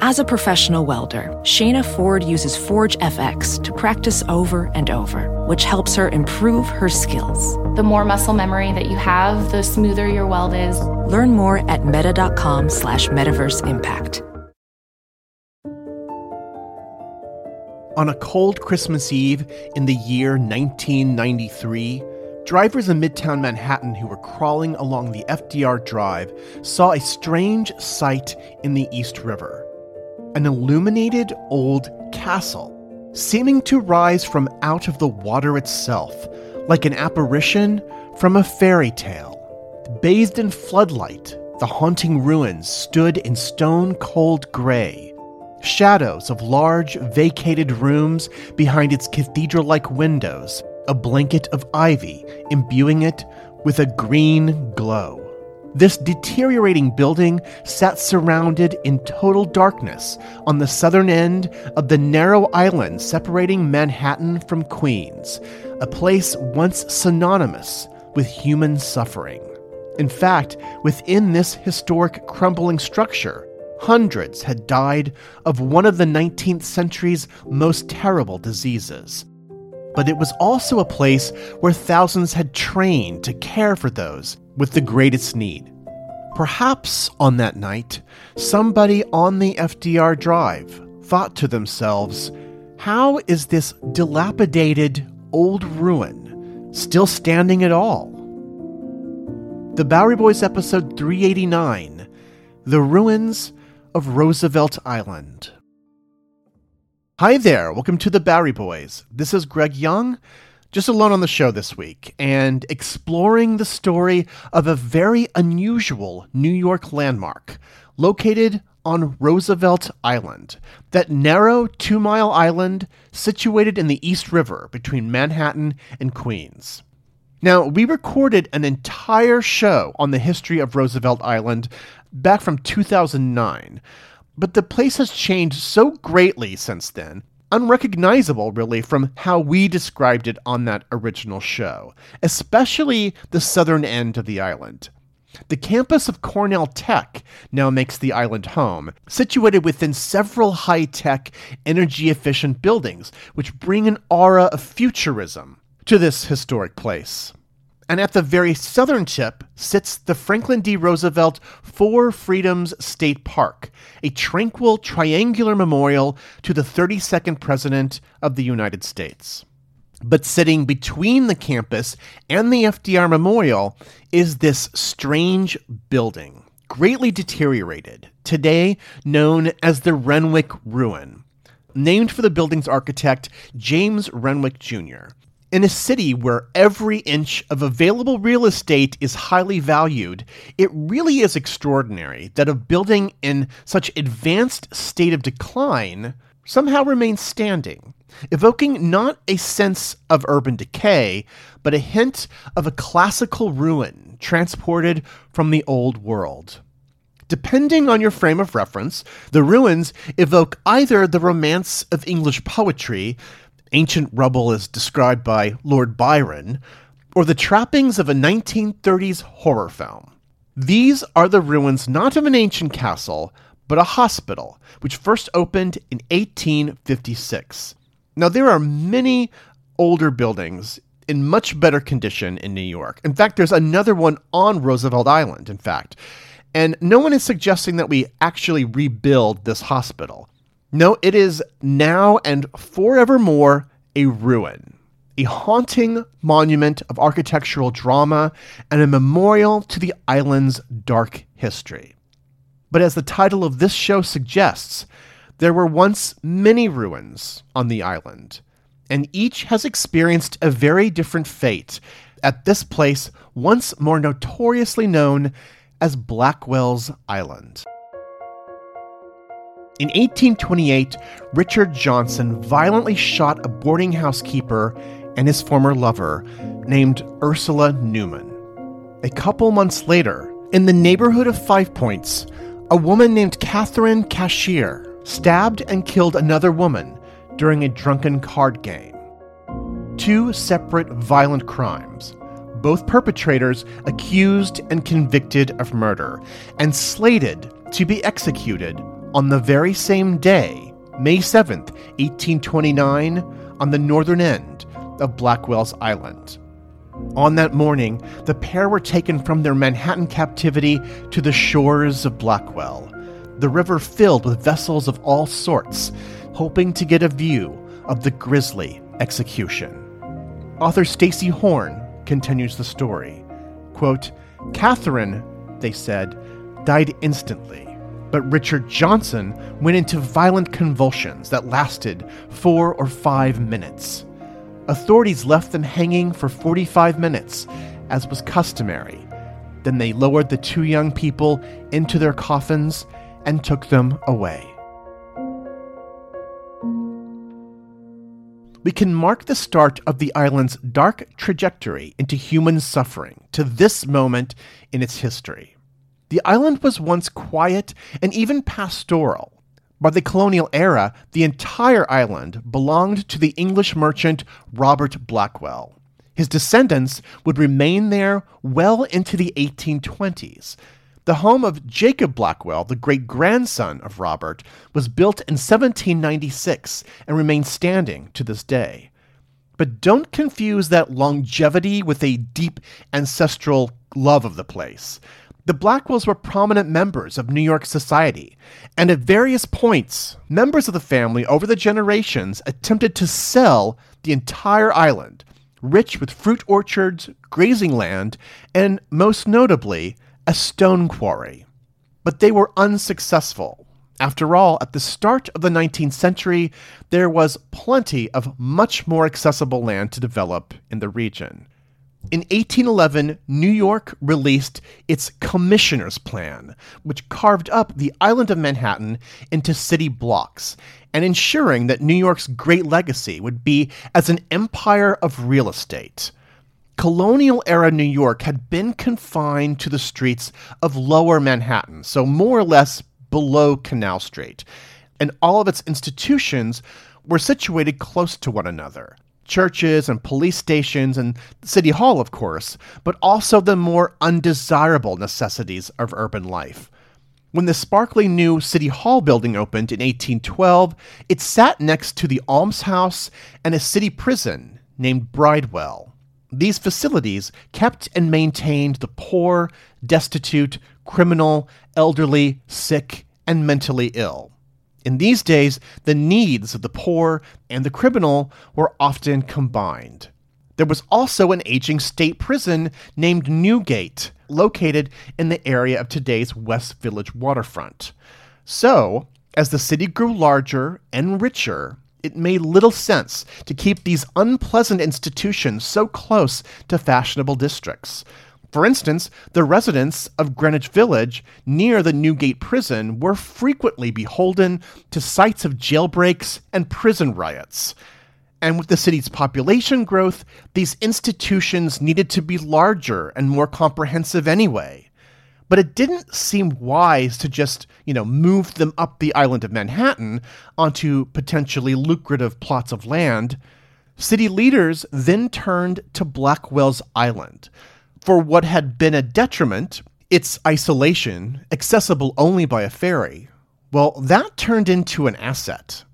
As a professional welder, Shayna Ford uses Forge FX to practice over and over, which helps her improve her skills. The more muscle memory that you have, the smoother your weld is. Learn more at meta.com slash metaverse impact. On a cold Christmas Eve in the year 1993, drivers in Midtown Manhattan who were crawling along the FDR Drive saw a strange sight in the East River an illuminated old castle, seeming to rise from out of the water itself, like an apparition from a fairy tale. Bathed in floodlight, the haunting ruins stood in stone cold gray, shadows of large, vacated rooms behind its cathedral like windows, a blanket of ivy imbuing it with a green glow. This deteriorating building sat surrounded in total darkness on the southern end of the narrow island separating Manhattan from Queens, a place once synonymous with human suffering. In fact, within this historic crumbling structure, hundreds had died of one of the 19th century's most terrible diseases. But it was also a place where thousands had trained to care for those with the greatest need. Perhaps on that night, somebody on the FDR Drive thought to themselves, how is this dilapidated old ruin still standing at all? The Bowery Boys episode 389 The Ruins of Roosevelt Island. Hi there, welcome to the Bowery Boys. This is Greg Young just alone on the show this week and exploring the story of a very unusual New York landmark located on Roosevelt Island, that narrow two mile island situated in the East River between Manhattan and Queens. Now, we recorded an entire show on the history of Roosevelt Island back from 2009, but the place has changed so greatly since then unrecognizable, really, from how we described it on that original show, especially the southern end of the island. The campus of Cornell Tech now makes the island home, situated within several high tech, energy efficient buildings, which bring an aura of futurism to this historic place and at the very southern tip sits the Franklin D. Roosevelt Four Freedoms State Park, a tranquil triangular memorial to the 32nd President of the United States. But sitting between the campus and the FDR Memorial is this strange building, greatly deteriorated, today known as the Renwick Ruin, named for the building's architect James Renwick Jr. In a city where every inch of available real estate is highly valued, it really is extraordinary that a building in such advanced state of decline somehow remains standing, evoking not a sense of urban decay, but a hint of a classical ruin transported from the old world. Depending on your frame of reference, the ruins evoke either the romance of English poetry, ancient rubble as described by Lord Byron, or the trappings of a 1930s horror film. These are the ruins not of an ancient castle, but a hospital, which first opened in 1856. Now, there are many older buildings in much better condition in New York. In fact, there's another one on Roosevelt Island, in fact. And no one is suggesting that we actually rebuild this hospital. No, it is now and forevermore a ruin, a haunting monument of architectural drama and a memorial to the island's dark history. But as the title of this show suggests, there were once many ruins on the island, and each has experienced a very different fate at this place once more notoriously known as Blackwell's Island. In 1828, Richard Johnson violently shot a boarding house keeper and his former lover, named Ursula Newman. A couple months later, in the neighborhood of Five Points, a woman named Catherine Cashier stabbed and killed another woman during a drunken card game. Two separate violent crimes, both perpetrators accused and convicted of murder, and slated to be executed on the very same day, May 7th, 1829, on the northern end of Blackwell's Island. On that morning, the pair were taken from their Manhattan captivity to the shores of Blackwell, the river filled with vessels of all sorts, hoping to get a view of the grisly execution. Author Stacy Horn continues the story. Quote, Catherine, they said, died instantly but Richard Johnson went into violent convulsions that lasted four or five minutes. Authorities left them hanging for 45 minutes, as was customary. Then they lowered the two young people into their coffins and took them away. We can mark the start of the island's dark trajectory into human suffering to this moment in its history. The island was once quiet and even pastoral. By the colonial era, the entire island belonged to the English merchant Robert Blackwell. His descendants would remain there well into the 1820s. The home of Jacob Blackwell, the great grandson of Robert, was built in 1796 and remains standing to this day. But don't confuse that longevity with a deep ancestral love of the place. The Blackwells were prominent members of New York society, and at various points, members of the family over the generations attempted to sell the entire island, rich with fruit orchards, grazing land, and most notably, a stone quarry. But they were unsuccessful. After all, at the start of the 19th century, there was plenty of much more accessible land to develop in the region. In 1811, New York released its Commissioner's Plan, which carved up the island of Manhattan into city blocks, and ensuring that New York's great legacy would be as an empire of real estate. Colonial era New York had been confined to the streets of lower Manhattan, so more or less below Canal Street, and all of its institutions were situated close to one another churches and police stations and City Hall, of course, but also the more undesirable necessities of urban life. When the sparkly new City Hall building opened in 1812, it sat next to the almshouse and a city prison named Bridewell. These facilities kept and maintained the poor, destitute, criminal, elderly, sick, and mentally ill. In these days, the needs of the poor and the criminal were often combined. There was also an aging state prison named Newgate, located in the area of today's West Village waterfront. So, as the city grew larger and richer, it made little sense to keep these unpleasant institutions so close to fashionable districts. For instance, the residents of Greenwich Village near the Newgate prison were frequently beholden to sites of jailbreaks and prison riots. And with the city's population growth, these institutions needed to be larger and more comprehensive anyway. But it didn't seem wise to just, you know, move them up the island of Manhattan onto potentially lucrative plots of land. City leaders then turned to Blackwell's Island for what had been a detriment, its isolation, accessible only by a ferry, well, that turned into an asset.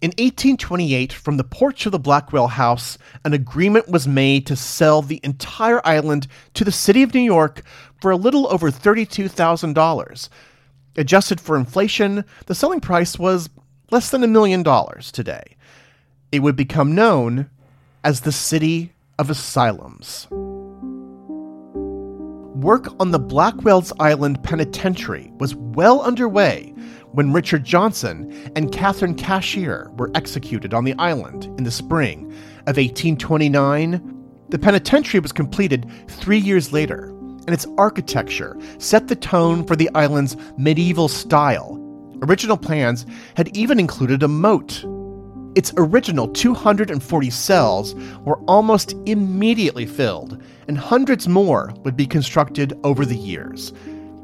In 1828, from the porch of the Blackwell House, an agreement was made to sell the entire island to the city of New York for a little over $32,000. Adjusted for inflation, the selling price was less than a million dollars today. It would become known as the City of Asylums work on the Blackwell's Island Penitentiary was well underway when Richard Johnson and Catherine Cashier were executed on the island in the spring of 1829. The penitentiary was completed three years later, and its architecture set the tone for the island's medieval style, Original plans had even included a moat. Its original 240 cells were almost immediately filled, and hundreds more would be constructed over the years.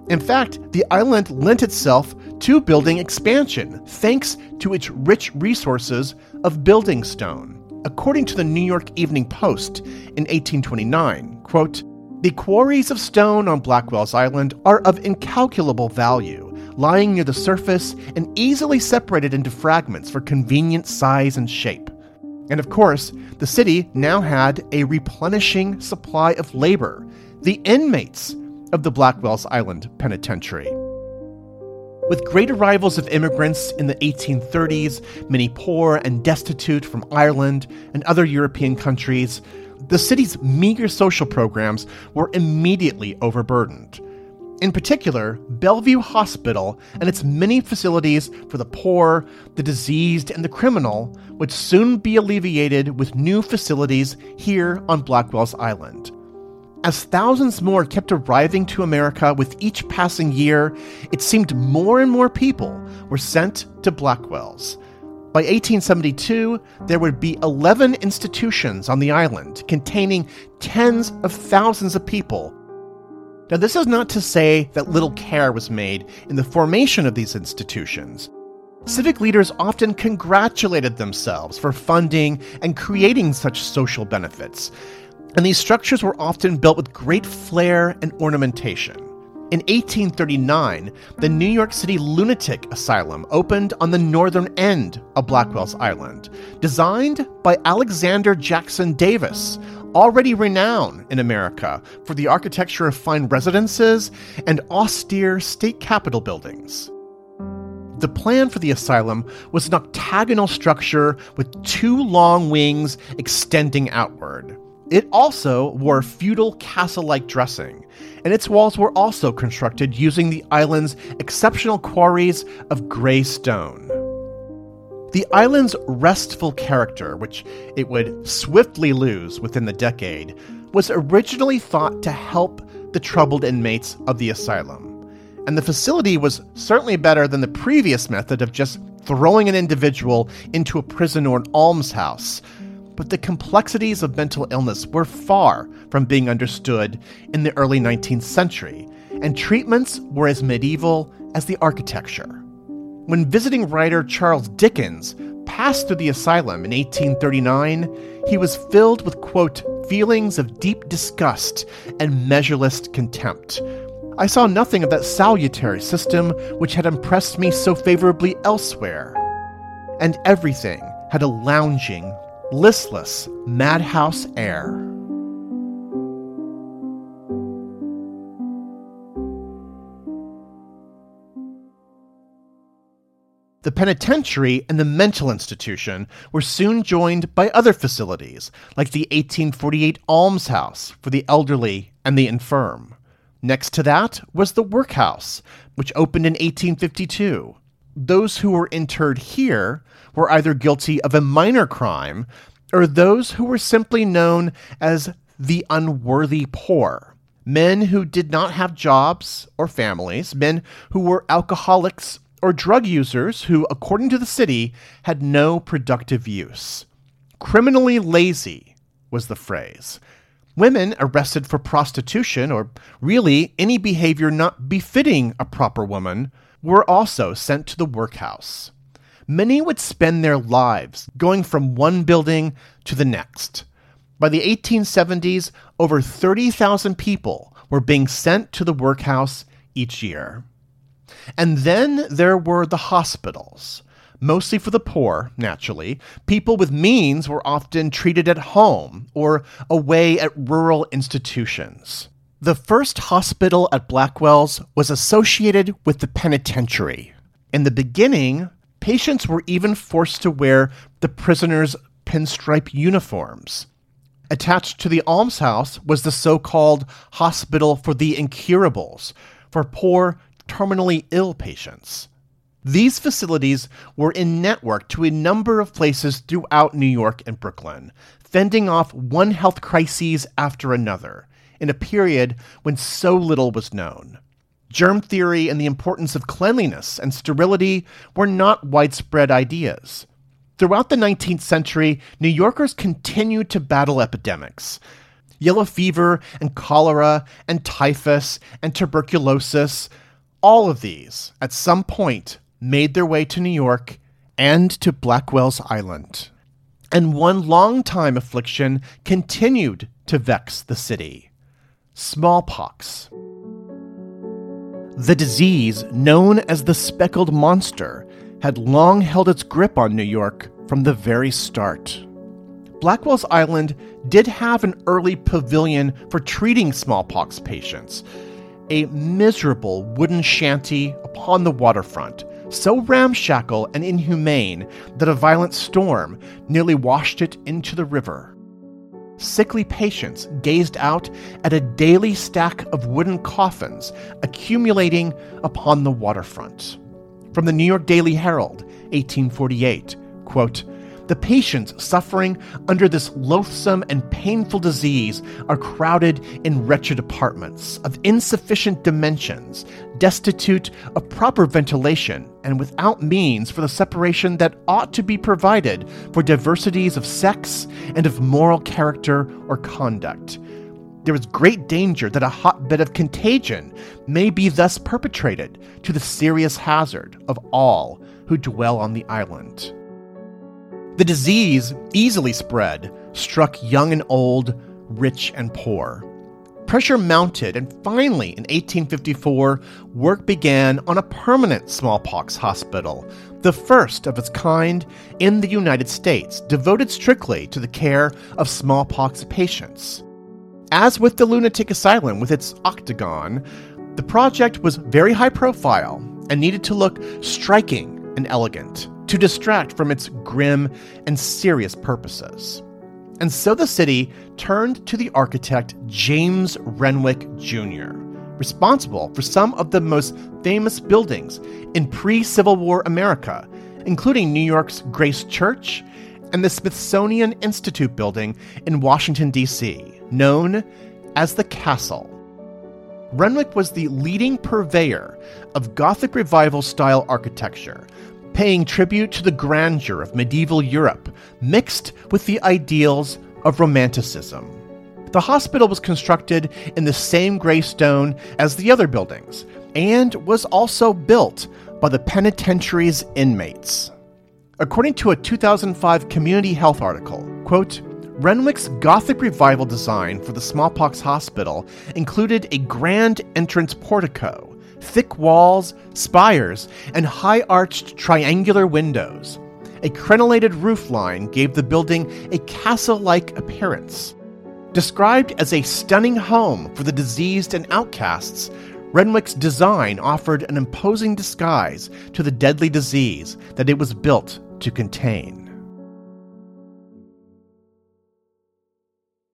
In fact, the island lent itself to building expansion thanks to its rich resources of building stone. According to the New York Evening Post in 1829, quote, the quarries of stone on Blackwell's Island are of incalculable value, lying near the surface and easily separated into fragments for convenient size and shape. And of course, the city now had a replenishing supply of labor, the inmates of the Blackwell's Island Penitentiary. With great arrivals of immigrants in the 1830s, many poor and destitute from Ireland and other European countries, the city's meager social programs were immediately overburdened. In particular, Bellevue Hospital and its many facilities for the poor, the diseased, and the criminal would soon be alleviated with new facilities here on Blackwell's Island. As thousands more kept arriving to America with each passing year, it seemed more and more people were sent to Blackwell's. By 1872, there would be 11 institutions on the island containing tens of thousands of people. Now, this is not to say that little care was made in the formation of these institutions. Civic leaders often congratulated themselves for funding and creating such social benefits, and these structures were often built with great flair and ornamentation. In 1839, the New York City Lunatic Asylum opened on the northern end of Blackwell's Island, designed by Alexander Jackson Davis, already renowned in America for the architecture of fine residences and austere state capitol buildings. The plan for the asylum was an octagonal structure with two long wings extending outward. It also wore feudal castle like dressing, and its walls were also constructed using the island's exceptional quarries of gray stone. The island's restful character, which it would swiftly lose within the decade, was originally thought to help the troubled inmates of the asylum. And the facility was certainly better than the previous method of just throwing an individual into a prison or an almshouse, but the complexities of mental illness were far from being understood in the early 19th century, and treatments were as medieval as the architecture. When visiting writer Charles Dickens passed through the asylum in 1839, he was filled with, quote, feelings of deep disgust and measureless contempt. I saw nothing of that salutary system which had impressed me so favorably elsewhere. And everything had a lounging, listless madhouse air. The penitentiary and the mental institution were soon joined by other facilities, like the 1848 almshouse for the elderly and the infirm. Next to that was the workhouse, which opened in 1852. Those who were interred here were either guilty of a minor crime or those who were simply known as the unworthy poor. Men who did not have jobs or families, men who were alcoholics or drug users who, according to the city, had no productive use. Criminally lazy was the phrase. Women arrested for prostitution, or really any behavior not befitting a proper woman, were also sent to the workhouse many would spend their lives going from one building to the next. By the 1870s, over 30,000 people were being sent to the workhouse each year. And then there were the hospitals. Mostly for the poor, naturally. People with means were often treated at home or away at rural institutions. The first hospital at Blackwell's was associated with the penitentiary. In the beginning, Patients were even forced to wear the prisoners' pinstripe uniforms. Attached to the almshouse was the so called Hospital for the Incurables, for poor, terminally ill patients. These facilities were in network to a number of places throughout New York and Brooklyn, fending off one health crisis after another in a period when so little was known. Germ theory and the importance of cleanliness and sterility were not widespread ideas. Throughout the 19th century, New Yorkers continued to battle epidemics. Yellow fever and cholera and typhus and tuberculosis, all of these, at some point, made their way to New York and to Blackwell's Island. And one long-time affliction continued to vex the city smallpox. The disease, known as the speckled monster, had long held its grip on New York from the very start. Blackwell's Island did have an early pavilion for treating smallpox patients, a miserable wooden shanty upon the waterfront, so ramshackle and inhumane that a violent storm nearly washed it into the river. Sickly patients gazed out at a daily stack of wooden coffins accumulating upon the waterfront. From the New York Daily Herald, 1848, quote, the patients suffering under this loathsome and painful disease are crowded in wretched apartments of insufficient dimensions, destitute of proper ventilation, and without means for the separation that ought to be provided for diversities of sex and of moral character or conduct. There is great danger that a hotbed of contagion may be thus perpetrated to the serious hazard of all who dwell on the island. The disease, easily spread, struck young and old, rich and poor. Pressure mounted, and finally, in 1854, work began on a permanent smallpox hospital, the first of its kind in the United States, devoted strictly to the care of smallpox patients. As with the lunatic asylum with its octagon, the project was very high profile and needed to look striking and elegant to distract from its grim and serious purposes. And so the city turned to the architect James Renwick Jr., responsible for some of the most famous buildings in pre Civil War America, including New York's Grace Church and the Smithsonian Institute building in Washington, D.C., known as the Castle. Renwick was the leading purveyor of Gothic Revival style architecture, paying tribute to the grandeur of medieval Europe, mixed with the ideals of Romanticism. The hospital was constructed in the same gray stone as the other buildings, and was also built by the penitentiary's inmates. According to a 2005 Community Health article, quote, Renwick's Gothic revival design for the smallpox hospital included a grand entrance portico, thick walls, spires, and high arched triangular windows. A crenellated roofline gave the building a castle like appearance. Described as a stunning home for the diseased and outcasts, Renwick's design offered an imposing disguise to the deadly disease that it was built to contain.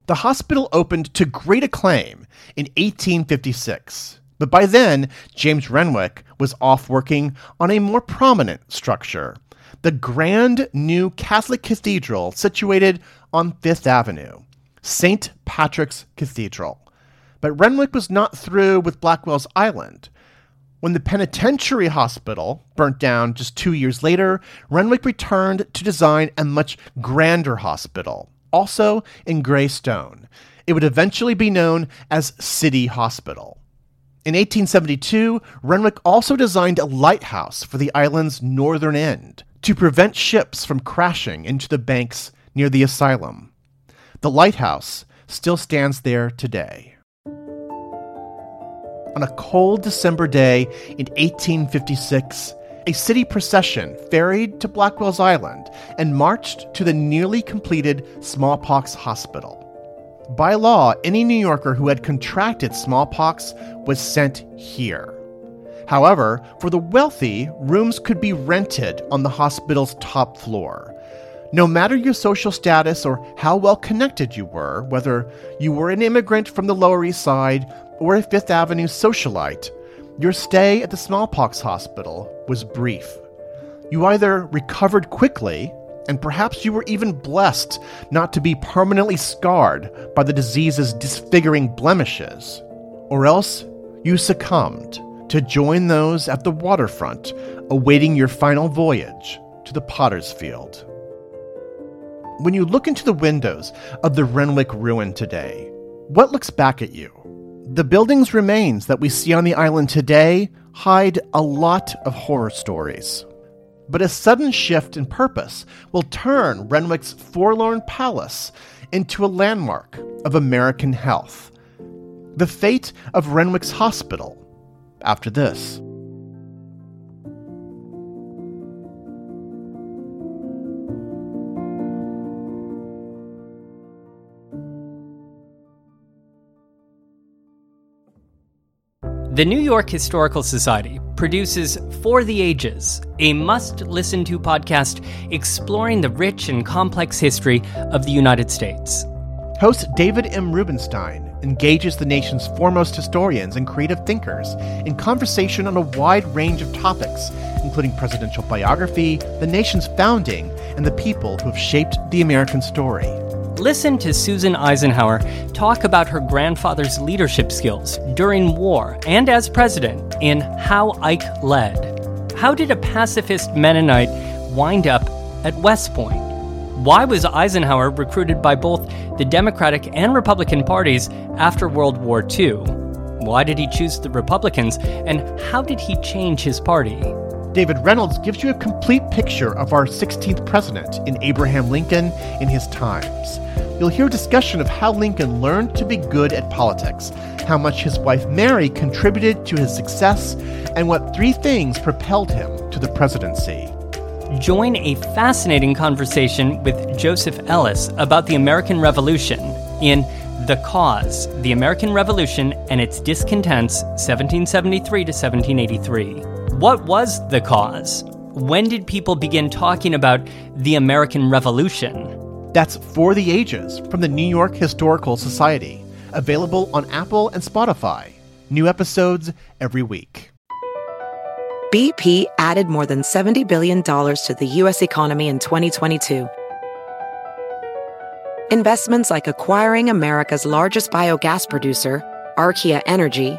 The hospital opened to great acclaim in 1856. But by then, James Renwick was off working on a more prominent structure the grand new Catholic cathedral situated on Fifth Avenue, St. Patrick's Cathedral. But Renwick was not through with Blackwell's Island. When the penitentiary hospital burnt down just two years later, Renwick returned to design a much grander hospital, also in gray stone. It would eventually be known as City Hospital. In 1872, Renwick also designed a lighthouse for the island's northern end to prevent ships from crashing into the banks near the asylum. The lighthouse still stands there today. On a cold December day in 1856, a city procession ferried to Blackwell's Island and marched to the nearly completed smallpox hospital. By law, any New Yorker who had contracted smallpox was sent here. However, for the wealthy, rooms could be rented on the hospital's top floor. No matter your social status or how well connected you were, whether you were an immigrant from the Lower East Side or a Fifth Avenue socialite, your stay at the smallpox hospital was brief. You either recovered quickly and perhaps you were even blessed not to be permanently scarred by the disease's disfiguring blemishes. Or else you succumbed to join those at the waterfront awaiting your final voyage to the potter's field. When you look into the windows of the Renwick ruin today, what looks back at you? The building's remains that we see on the island today hide a lot of horror stories. But a sudden shift in purpose will turn Renwick's forlorn palace into a landmark of American health. The fate of Renwick's hospital after this. The New York Historical Society produces For the Ages, a must listen to podcast exploring the rich and complex history of the United States. Host David M. Rubenstein engages the nation's foremost historians and creative thinkers in conversation on a wide range of topics, including presidential biography, the nation's founding, and the people who have shaped the American story. Listen to Susan Eisenhower talk about her grandfather's leadership skills during war and as president in How Ike Led. How did a pacifist Mennonite wind up at West Point? Why was Eisenhower recruited by both the Democratic and Republican parties after World War II? Why did he choose the Republicans, and how did he change his party? David Reynolds gives you a complete picture of our 16th president in Abraham Lincoln in his times. You'll hear discussion of how Lincoln learned to be good at politics, how much his wife Mary contributed to his success, and what three things propelled him to the presidency. Join a fascinating conversation with Joseph Ellis about the American Revolution in The Cause The American Revolution and Its Discontents, 1773 to 1783. What was the cause? When did people begin talking about the American Revolution? That's For the Ages from the New York Historical Society, available on Apple and Spotify. New episodes every week. BP added more than $70 billion to the U.S. economy in 2022. Investments like acquiring America's largest biogas producer, Archaea Energy,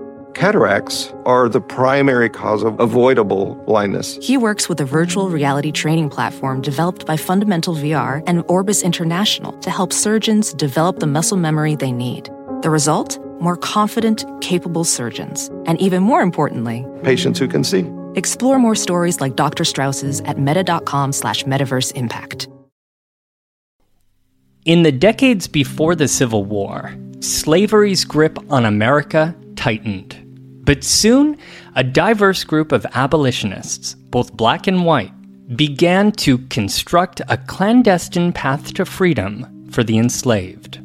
Cataracts are the primary cause of avoidable blindness. He works with a virtual reality training platform developed by Fundamental VR and Orbis International to help surgeons develop the muscle memory they need. The result? More confident, capable surgeons. And even more importantly, patients who can see. Explore more stories like Dr. Strauss's at meta.com slash metaverse impact. In the decades before the Civil War, slavery's grip on America tightened. But soon, a diverse group of abolitionists, both black and white, began to construct a clandestine path to freedom for the enslaved.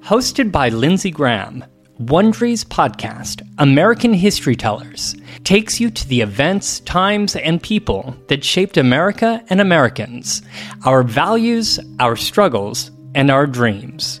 Hosted by Lindsay Graham, Wondery's podcast, American History Tellers, takes you to the events, times, and people that shaped America and Americans, our values, our struggles, and our dreams.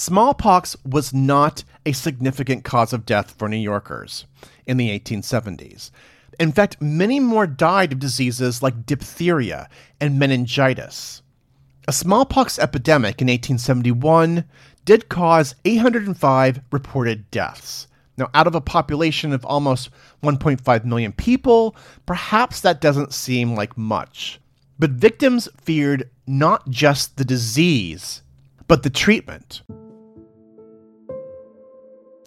Smallpox was not a significant cause of death for New Yorkers in the 1870s. In fact, many more died of diseases like diphtheria and meningitis. A smallpox epidemic in 1871 did cause 805 reported deaths. Now, out of a population of almost 1.5 million people, perhaps that doesn't seem like much. But victims feared not just the disease, but the treatment.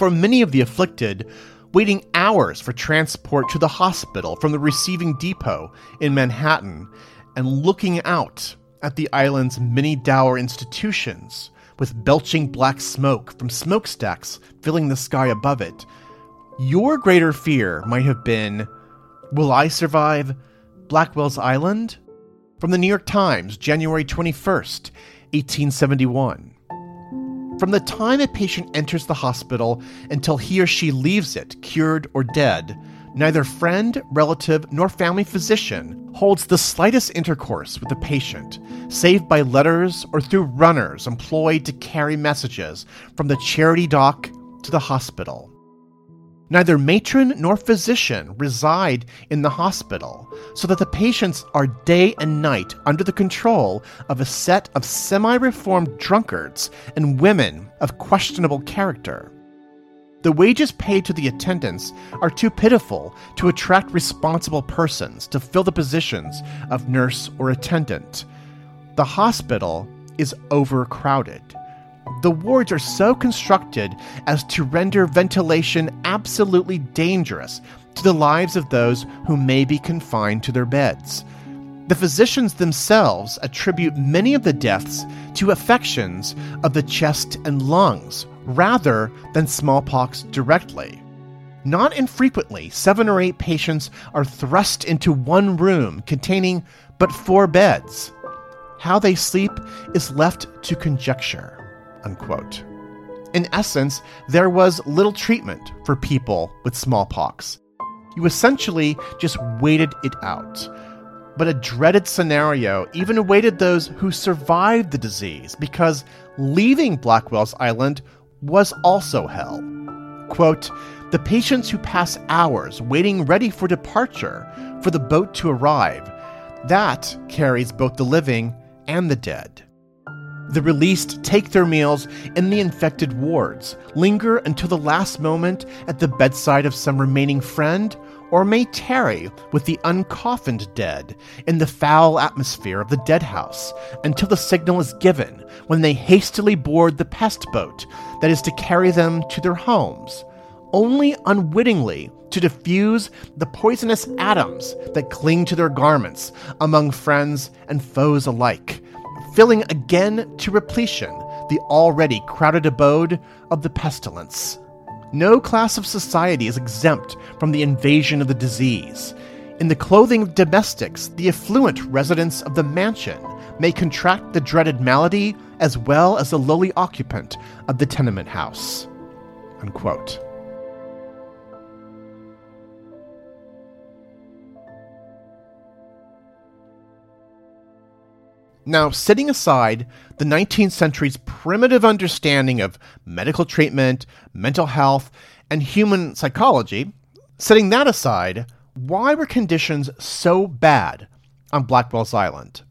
For many of the afflicted, waiting hours for transport to the hospital from the receiving depot in Manhattan and looking out at the island's many dour institutions with belching black smoke from smokestacks filling the sky above it. Your greater fear might have been Will I survive Blackwell's Island? From the New York Times, January 21st, 1871. From the time a patient enters the hospital until he or she leaves it, cured or dead, neither friend, relative, nor family physician holds the slightest intercourse with the patient, save by letters or through runners employed to carry messages from the charity dock to the hospital. Neither matron nor physician reside in the hospital, so that the patients are day and night under the control of a set of semi reformed drunkards and women of questionable character. The wages paid to the attendants are too pitiful to attract responsible persons to fill the positions of nurse or attendant. The hospital is overcrowded. The wards are so constructed as to render ventilation absolutely dangerous to the lives of those who may be confined to their beds. The physicians themselves attribute many of the deaths to affections of the chest and lungs rather than smallpox directly. Not infrequently, seven or eight patients are thrust into one room containing but four beds. How they sleep is left to conjecture unquote. In essence, there was little treatment for people with smallpox. You essentially just waited it out. But a dreaded scenario even awaited those who survived the disease because leaving Blackwell's Island was also hell. Quote, the patients who pass hours waiting ready for departure for the boat to arrive, that carries both the living and the dead. The released take their meals in the infected wards, linger until the last moment at the bedside of some remaining friend, or may tarry with the uncoffined dead in the foul atmosphere of the dead house until the signal is given when they hastily board the pest boat that is to carry them to their homes, only unwittingly to diffuse the poisonous atoms that cling to their garments among friends and foes alike filling again to repletion the already crowded abode of the pestilence. No class of society is exempt from the invasion of the disease. In the clothing of domestics, the affluent residents of the mansion may contract the dreaded malady as well as the lowly occupant of the tenement house. Unquote. Now, setting aside the 19th century's primitive understanding of medical treatment, mental health, and human psychology, setting that aside, why were conditions so bad on Blackwell's Island?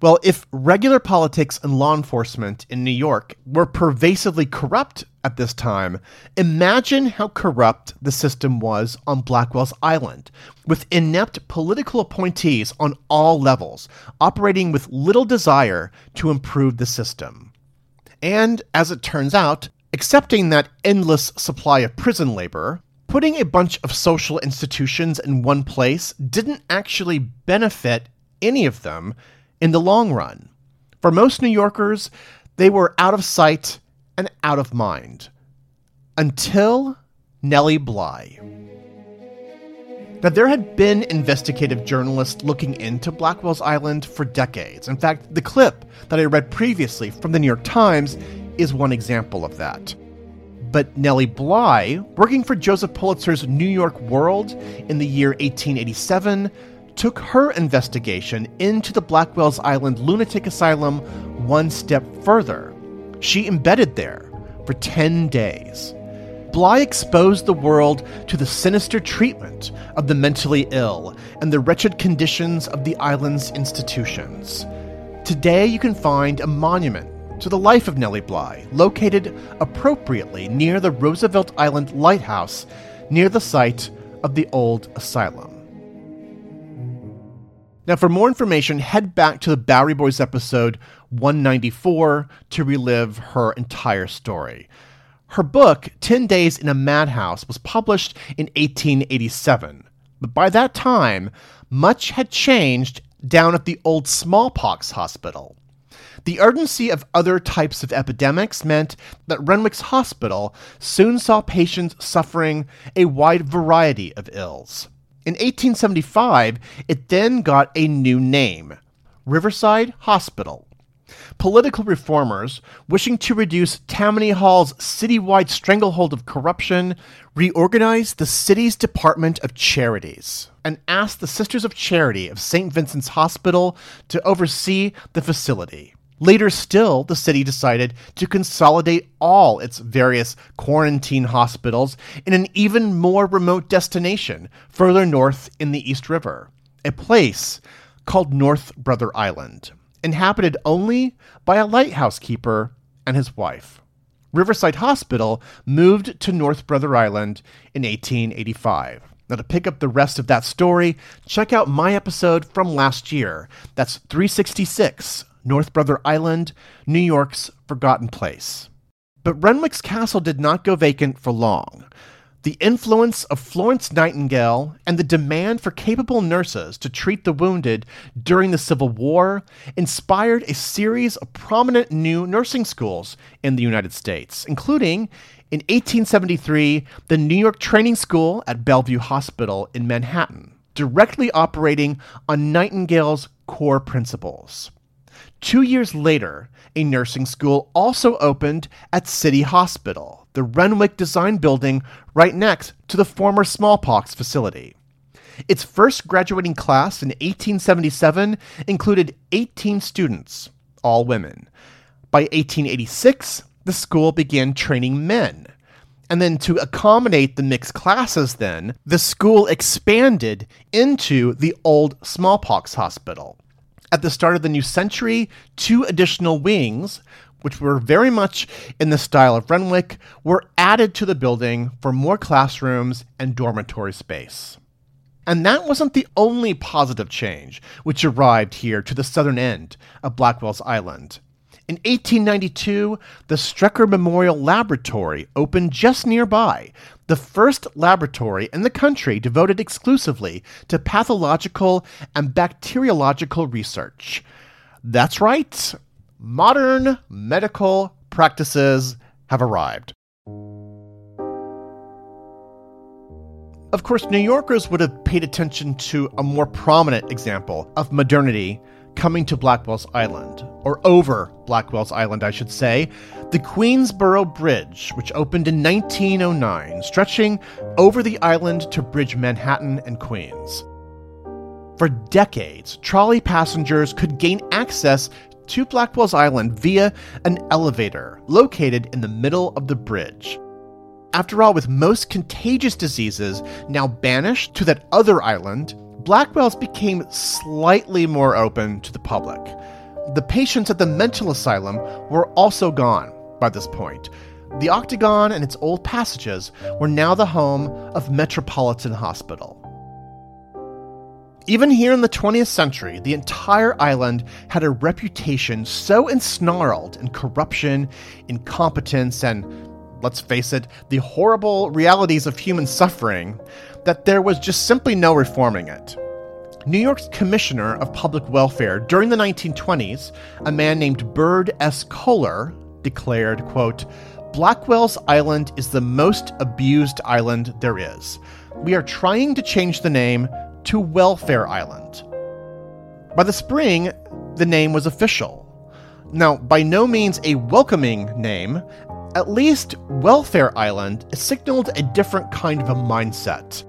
Well, if regular politics and law enforcement in New York were pervasively corrupt at this time, imagine how corrupt the system was on Blackwell's Island, with inept political appointees on all levels, operating with little desire to improve the system. And, as it turns out, accepting that endless supply of prison labor, putting a bunch of social institutions in one place didn't actually benefit any of them in the long run. For most New Yorkers, they were out of sight and out of mind. Until Nellie Bly. Now, there had been investigative journalists looking into Blackwell's Island for decades. In fact, the clip that I read previously from the New York Times is one example of that. But Nellie Bly, working for Joseph Pulitzer's New York World in the year 1887, took her investigation into the Blackwell's Island lunatic asylum one step further. She embedded there for 10 days. Bly exposed the world to the sinister treatment of the mentally ill and the wretched conditions of the island's institutions. Today, you can find a monument to the life of Nellie Bly, located appropriately near the Roosevelt Island Lighthouse, near the site of the old asylum. Now, for more information, head back to the Bowery Boys episode 194 to relive her entire story. Her book, 10 Days in a Madhouse, was published in 1887, but by that time, much had changed down at the old smallpox hospital. The urgency of other types of epidemics meant that Renwick's hospital soon saw patients suffering a wide variety of ills. In 1875, it then got a new name Riverside Hospital. Political reformers, wishing to reduce Tammany Hall's citywide stranglehold of corruption, reorganized the city's Department of Charities and asked the Sisters of Charity of St. Vincent's Hospital to oversee the facility. Later still, the city decided to consolidate all its various quarantine hospitals in an even more remote destination further north in the East River, a place called North Brother Island, inhabited only by a lighthouse keeper and his wife. Riverside Hospital moved to North Brother Island in 1885. Now, to pick up the rest of that story, check out my episode from last year. That's 366 North Brother Island, New York's forgotten place. But Renwick's castle did not go vacant for long. The influence of Florence Nightingale and the demand for capable nurses to treat the wounded during the Civil War inspired a series of prominent new nursing schools in the United States, including in 1873 the New York Training School at Bellevue Hospital in Manhattan, directly operating on Nightingale's core principles. Two years later, a nursing school also opened at City Hospital, the Renwick Design Building right next to the former smallpox facility. Its first graduating class in 1877 included 18 students, all women. By 1886, the school began training men. And then to accommodate the mixed classes, then, the school expanded into the old smallpox hospital. At the start of the new century, two additional wings, which were very much in the style of Renwick, were added to the building for more classrooms and dormitory space. And that wasn't the only positive change which arrived here to the southern end of Blackwell's Island. In 1892, the Strecker Memorial Laboratory opened just nearby, the first laboratory in the country devoted exclusively to pathological and bacteriological research. That's right, modern medical practices have arrived. Of course, New Yorkers would have paid attention to a more prominent example of modernity coming to Blackwell's Island, or over Blackwell's Island, I should say, the Queensboro Bridge, which opened in 1909, stretching over the island to bridge Manhattan and Queens. For decades, trolley passengers could gain access to Blackwell's Island via an elevator located in the middle of the bridge. After all, with most contagious diseases now banished to that other island, Blackwell's became slightly more open to the public. The patients at the mental asylum were also gone by this point. The Octagon and its old passages were now the home of Metropolitan Hospital. Even here in the 20th century, the entire island had a reputation so ensnarled in corruption, incompetence, and, let's face it, the horrible realities of human suffering that there was just simply no reforming it. New York's Commissioner of Public Welfare during the 1920s, a man named Bird S. Coler, declared, quote, Blackwell's Island is the most abused island there is. We are trying to change the name to Welfare Island. By the spring, the name was official. Now, by no means a welcoming name, at least Welfare Island signaled a different kind of a mindset.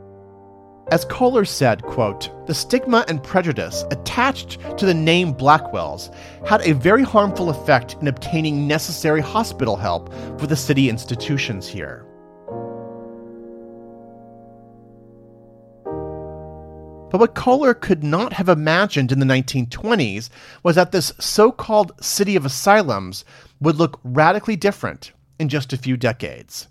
As Coler said, quote, the stigma and prejudice attached to the name Blackwells had a very harmful effect in obtaining necessary hospital help for the city institutions here. But what Coler could not have imagined in the 1920s was that this so called city of asylums would look radically different in just a few decades.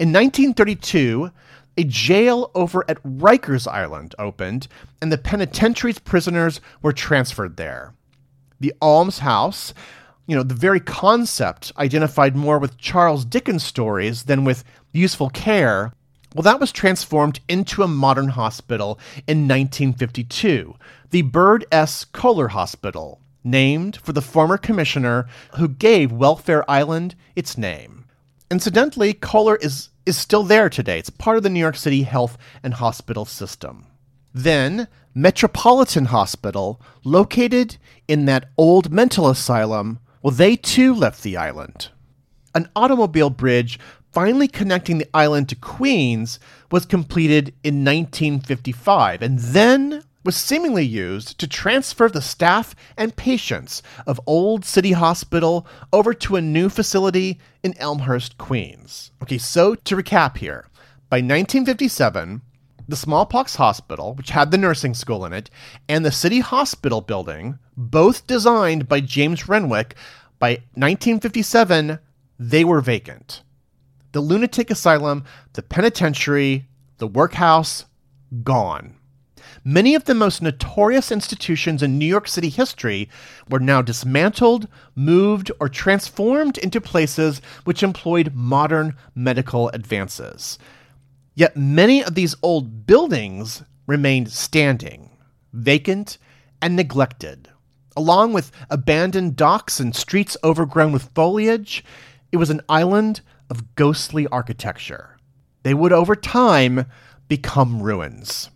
In 1932, a jail over at Rikers Island opened, and the penitentiary's prisoners were transferred there. The almshouse, you know, the very concept identified more with Charles Dickens stories than with useful care, well, that was transformed into a modern hospital in 1952, the Bird S. Coler Hospital, named for the former commissioner who gave Welfare Island its name. Incidentally, Coler is, is still there today. It's part of the New York City health and hospital system. Then, Metropolitan Hospital, located in that old mental asylum, well, they too left the island. An automobile bridge finally connecting the island to Queens was completed in 1955 and then was seemingly used to transfer the staff and patients of Old City Hospital over to a new facility in Elmhurst, Queens. Okay, so to recap here, by 1957, the smallpox hospital, which had the nursing school in it, and the city hospital building, both designed by James Renwick, by 1957, they were vacant. The lunatic asylum, the penitentiary, the workhouse, gone. Many of the most notorious institutions in New York City history were now dismantled, moved, or transformed into places which employed modern medical advances. Yet many of these old buildings remained standing, vacant, and neglected. Along with abandoned docks and streets overgrown with foliage, it was an island of ghostly architecture. They would, over time, become ruins.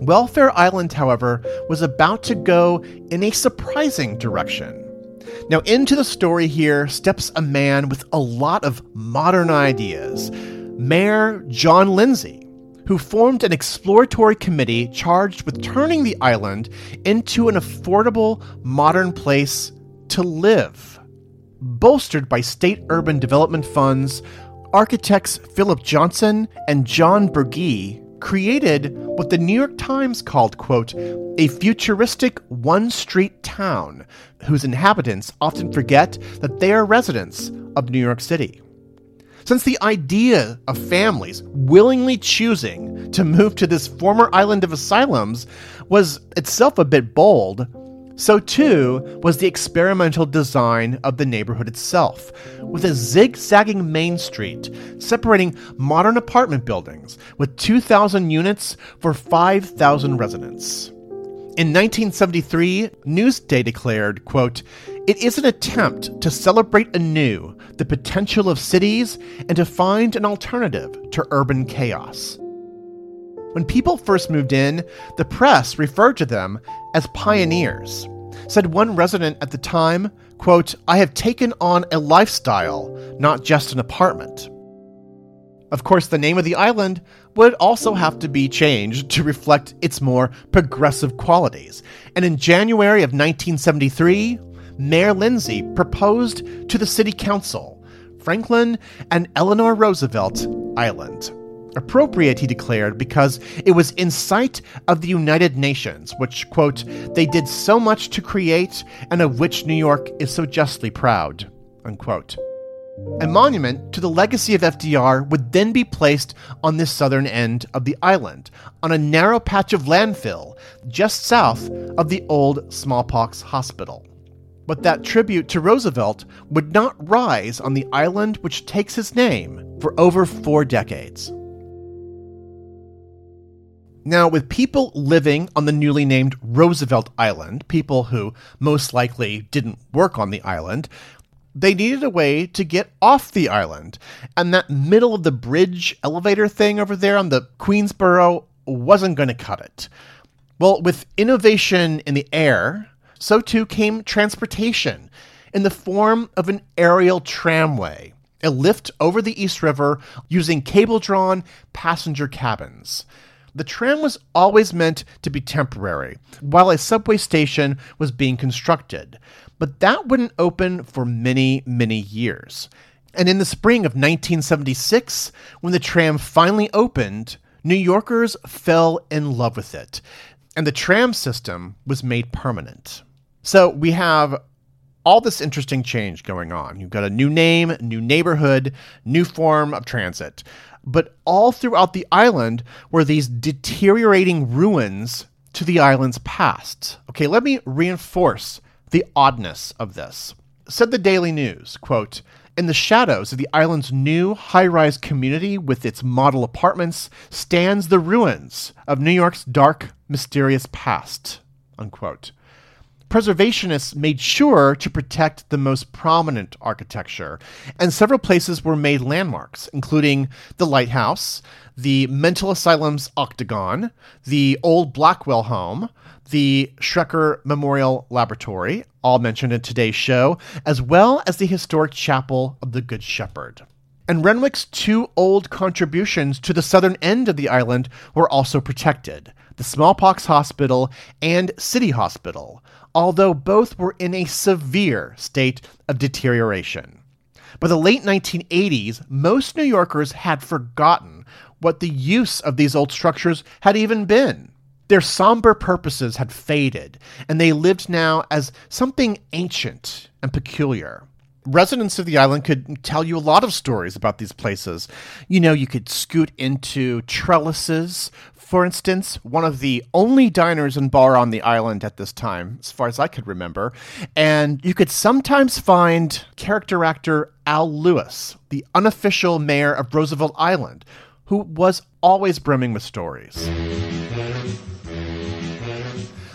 Welfare Island, however, was about to go in a surprising direction. Now, into the story here steps a man with a lot of modern ideas Mayor John Lindsay, who formed an exploratory committee charged with turning the island into an affordable, modern place to live. Bolstered by state urban development funds, architects Philip Johnson and John Burgee created what the New York Times called, quote, a futuristic one street town whose inhabitants often forget that they are residents of New York City. Since the idea of families willingly choosing to move to this former island of asylums was itself a bit bold, so too was the experimental design of the neighborhood itself, with a zigzagging main street separating modern apartment buildings with 2,000 units for 5,000 residents. In 1973, Newsday declared, quote, It is an attempt to celebrate anew the potential of cities and to find an alternative to urban chaos. When people first moved in, the press referred to them as pioneers. Said one resident at the time, quote, I have taken on a lifestyle, not just an apartment. Of course, the name of the island would also have to be changed to reflect its more progressive qualities. And in January of 1973, Mayor Lindsay proposed to the city council Franklin and Eleanor Roosevelt Island. Appropriate, he declared, because it was in sight of the United Nations, which, quote, they did so much to create and of which New York is so justly proud, unquote. A monument to the legacy of FDR would then be placed on the southern end of the island, on a narrow patch of landfill just south of the old smallpox hospital. But that tribute to Roosevelt would not rise on the island which takes his name for over four decades. Now, with people living on the newly named Roosevelt Island, people who most likely didn't work on the island, they needed a way to get off the island. And that middle of the bridge elevator thing over there on the Queensboro wasn't going to cut it. Well, with innovation in the air, so too came transportation in the form of an aerial tramway, a lift over the East River using cable drawn passenger cabins. The tram was always meant to be temporary, while a subway station was being constructed. But that wouldn't open for many, many years. And in the spring of 1976, when the tram finally opened, New Yorkers fell in love with it, and the tram system was made permanent. So we have all this interesting change going on. You've got a new name, new neighborhood, new form of transit. But all throughout the island were these deteriorating ruins to the island's past. Okay, let me reinforce the oddness of this. Said the Daily News, quote, in the shadows of the island's new high rise community with its model apartments stands the ruins of New York's dark, mysterious past. Unquote. Preservationists made sure to protect the most prominent architecture, and several places were made landmarks, including the lighthouse, the mental asylum's octagon, the old Blackwell home, the Strecker Memorial Laboratory, all mentioned in today's show, as well as the historic Chapel of the Good Shepherd. And Renwick's two old contributions to the southern end of the island were also protected the Smallpox Hospital and City Hospital, although both were in a severe state of deterioration. By the late 1980s, most New Yorkers had forgotten what the use of these old structures had even been. Their somber purposes had faded, and they lived now as something ancient and peculiar. Residents of the island could tell you a lot of stories about these places. You know, you could scoot into trellises. For instance, one of the only diners and bar on the island at this time, as far as I could remember. And you could sometimes find character actor Al Lewis, the unofficial mayor of Roosevelt Island, who was always brimming with stories.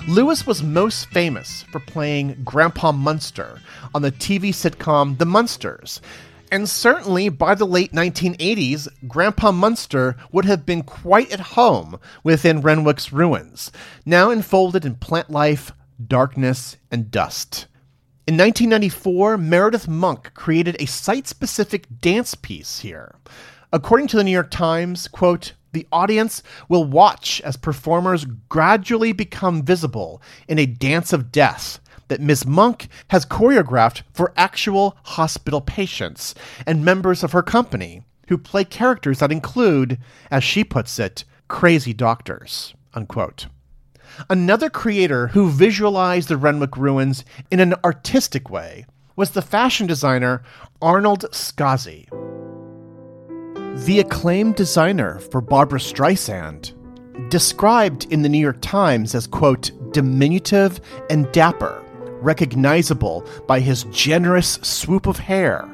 Lewis was most famous for playing Grandpa Munster on the TV sitcom The Munsters. And certainly by the late 1980s, Grandpa Munster would have been quite at home within Renwick's ruins, now enfolded in plant life, darkness, and dust. In 1994, Meredith Monk created a site specific dance piece here. According to the New York Times, quote, the audience will watch as performers gradually become visible in a dance of death that Ms. Monk has choreographed for actual hospital patients and members of her company who play characters that include, as she puts it, crazy doctors. Unquote. Another creator who visualized the Renwick ruins in an artistic way was the fashion designer Arnold Scaasi the acclaimed designer for Barbra Streisand, described in the New York Times as, quote, diminutive and dapper, recognizable by his generous swoop of hair,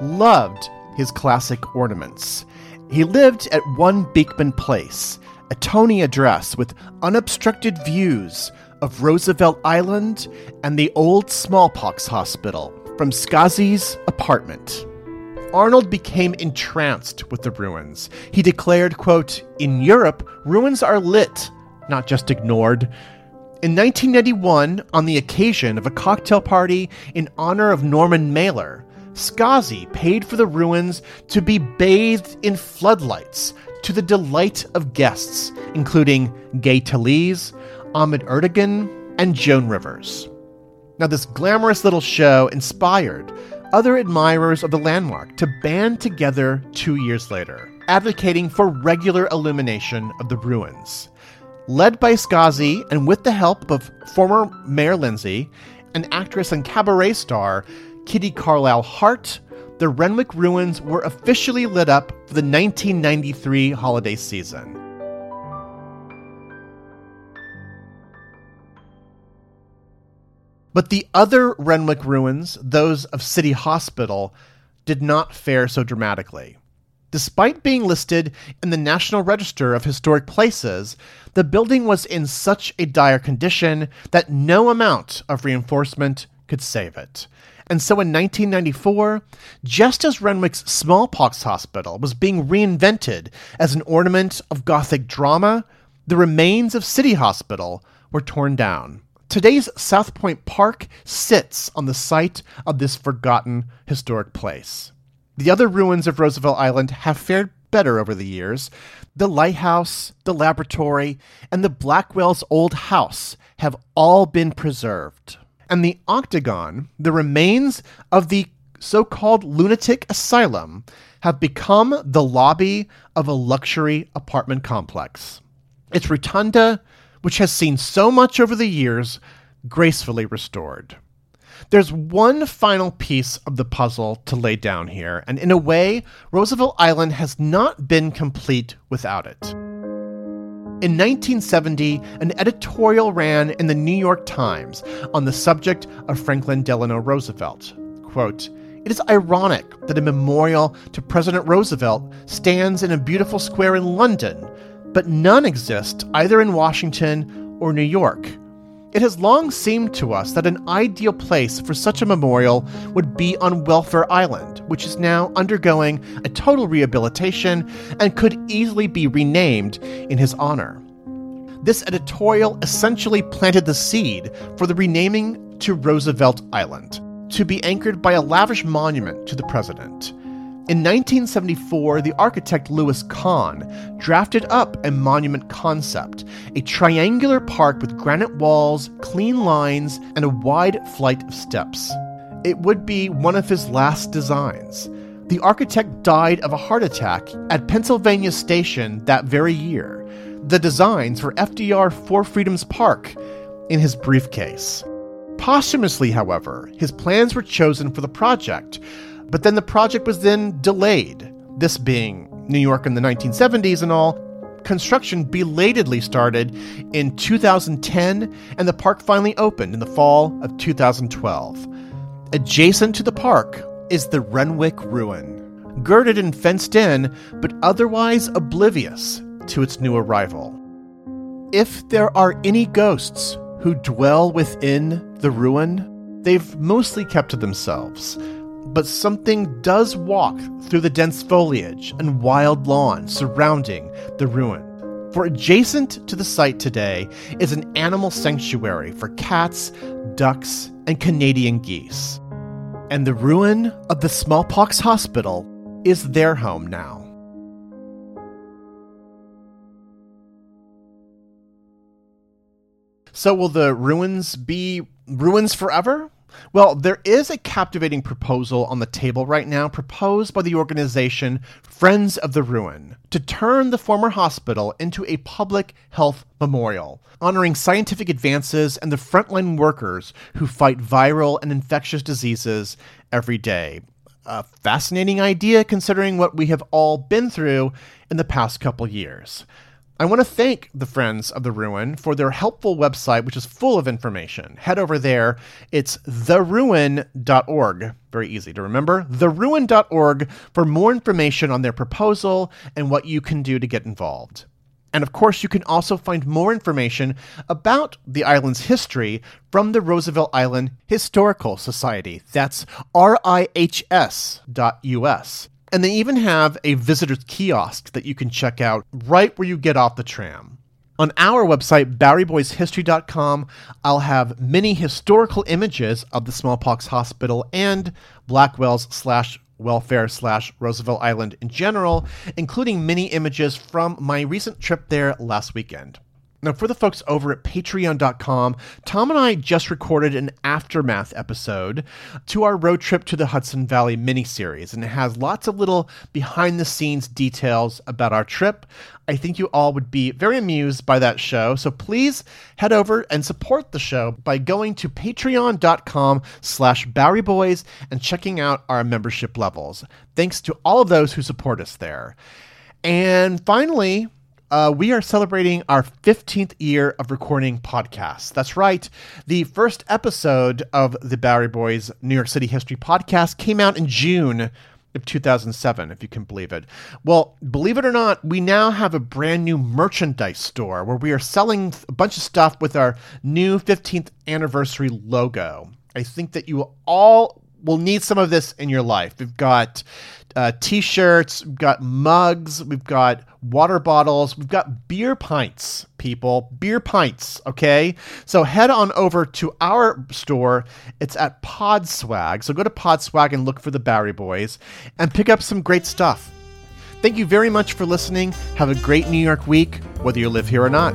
loved his classic ornaments. He lived at 1 Beekman Place, a Tony address with unobstructed views of Roosevelt Island and the old smallpox hospital from Scaasi's apartment. Arnold became entranced with the ruins. He declared, quote, In Europe, ruins are lit, not just ignored. In 1991, on the occasion of a cocktail party in honor of Norman Mailer, Scaasi paid for the ruins to be bathed in floodlights to the delight of guests, including Gay Talese, Ahmet Ertegun, and Joan Rivers. Now, this glamorous little show inspired other admirers of the landmark to band together two years later, advocating for regular illumination of the ruins. Led by Scaasi and with the help of former Mayor Lindsay, an actress and cabaret star, Kitty Carlisle Hart, the Renwick ruins were officially lit up for the 1993 holiday season. But the other Renwick ruins, those of City Hospital, did not fare so dramatically. Despite being listed in the National Register of Historic Places, the building was in such a dire condition that no amount of reinforcement could save it. And so in 1994, just as Renwick's smallpox hospital was being reinvented as an ornament of Gothic drama, the remains of City Hospital were torn down. Today's South Point Park sits on the site of this forgotten historic place. The other ruins of Roosevelt Island have fared better over the years. The lighthouse, the laboratory, and the Blackwell's old house have all been preserved. And the octagon, the remains of the so called lunatic asylum have become the lobby of a luxury apartment complex. Its rotunda, which has seen so much over the years, gracefully restored. There's one final piece of the puzzle to lay down here, and in a way, Roosevelt Island has not been complete without it. In 1970, an editorial ran in the New York Times on the subject of Franklin Delano Roosevelt. Quote, it is ironic that a memorial to President Roosevelt stands in a beautiful square in London, but none exist either in Washington or New York. It has long seemed to us that an ideal place for such a memorial would be on Welfare Island, which is now undergoing a total rehabilitation and could easily be renamed in his honor. This editorial essentially planted the seed for the renaming to Roosevelt Island, to be anchored by a lavish monument to the president. In 1974, the architect Louis Kahn drafted up a monument concept a triangular park with granite walls, clean lines, and a wide flight of steps. It would be one of his last designs. The architect died of a heart attack at Pennsylvania Station that very year. The designs for FDR Four Freedoms Park in his briefcase. Posthumously, however, his plans were chosen for the project but then the project was then delayed. This being New York in the 1970s and all, construction belatedly started in 2010 and the park finally opened in the fall of 2012. Adjacent to the park is the Renwick Ruin, girded and fenced in, but otherwise oblivious to its new arrival. If there are any ghosts who dwell within the ruin, they've mostly kept to themselves but something does walk through the dense foliage and wild lawn surrounding the ruin. For adjacent to the site today is an animal sanctuary for cats, ducks, and Canadian geese. And the ruin of the smallpox hospital is their home now. So, will the ruins be ruins forever? Well, there is a captivating proposal on the table right now, proposed by the organization Friends of the Ruin, to turn the former hospital into a public health memorial, honoring scientific advances and the frontline workers who fight viral and infectious diseases every day. A fascinating idea considering what we have all been through in the past couple years. I want to thank the Friends of the Ruin for their helpful website, which is full of information. Head over there. It's theruin.org. Very easy to remember. Theruin.org for more information on their proposal and what you can do to get involved. And of course, you can also find more information about the island's history from the Roosevelt Island Historical Society. That's rihs.us. And they even have a visitor's kiosk that you can check out right where you get off the tram. On our website, BoweryBoysHistory.com, I'll have many historical images of the smallpox hospital and Blackwell's slash welfare slash Roosevelt Island in general, including many images from my recent trip there last weekend. Now, for the folks over at patreon.com, Tom and I just recorded an aftermath episode to our road trip to the Hudson Valley miniseries, and it has lots of little behind the scenes details about our trip. I think you all would be very amused by that show, so please head over and support the show by going to patreon.com slash boweryboys and checking out our membership levels. Thanks to all of those who support us there. And finally, uh, we are celebrating our 15th year of recording podcasts. That's right. The first episode of the Bowery Boys New York City History podcast came out in June of 2007, if you can believe it. Well, believe it or not, we now have a brand new merchandise store where we are selling a bunch of stuff with our new 15th anniversary logo. I think that you all will need some of this in your life. We've got uh, t-shirts, we've got mugs, we've got water bottles, we've got beer pints, people, beer pints. Okay, so head on over to our store. It's at Podswag. So go to Podswag and look for the Bowery Boys and pick up some great stuff. Thank you very much for listening. Have a great New York week, whether you live here or not.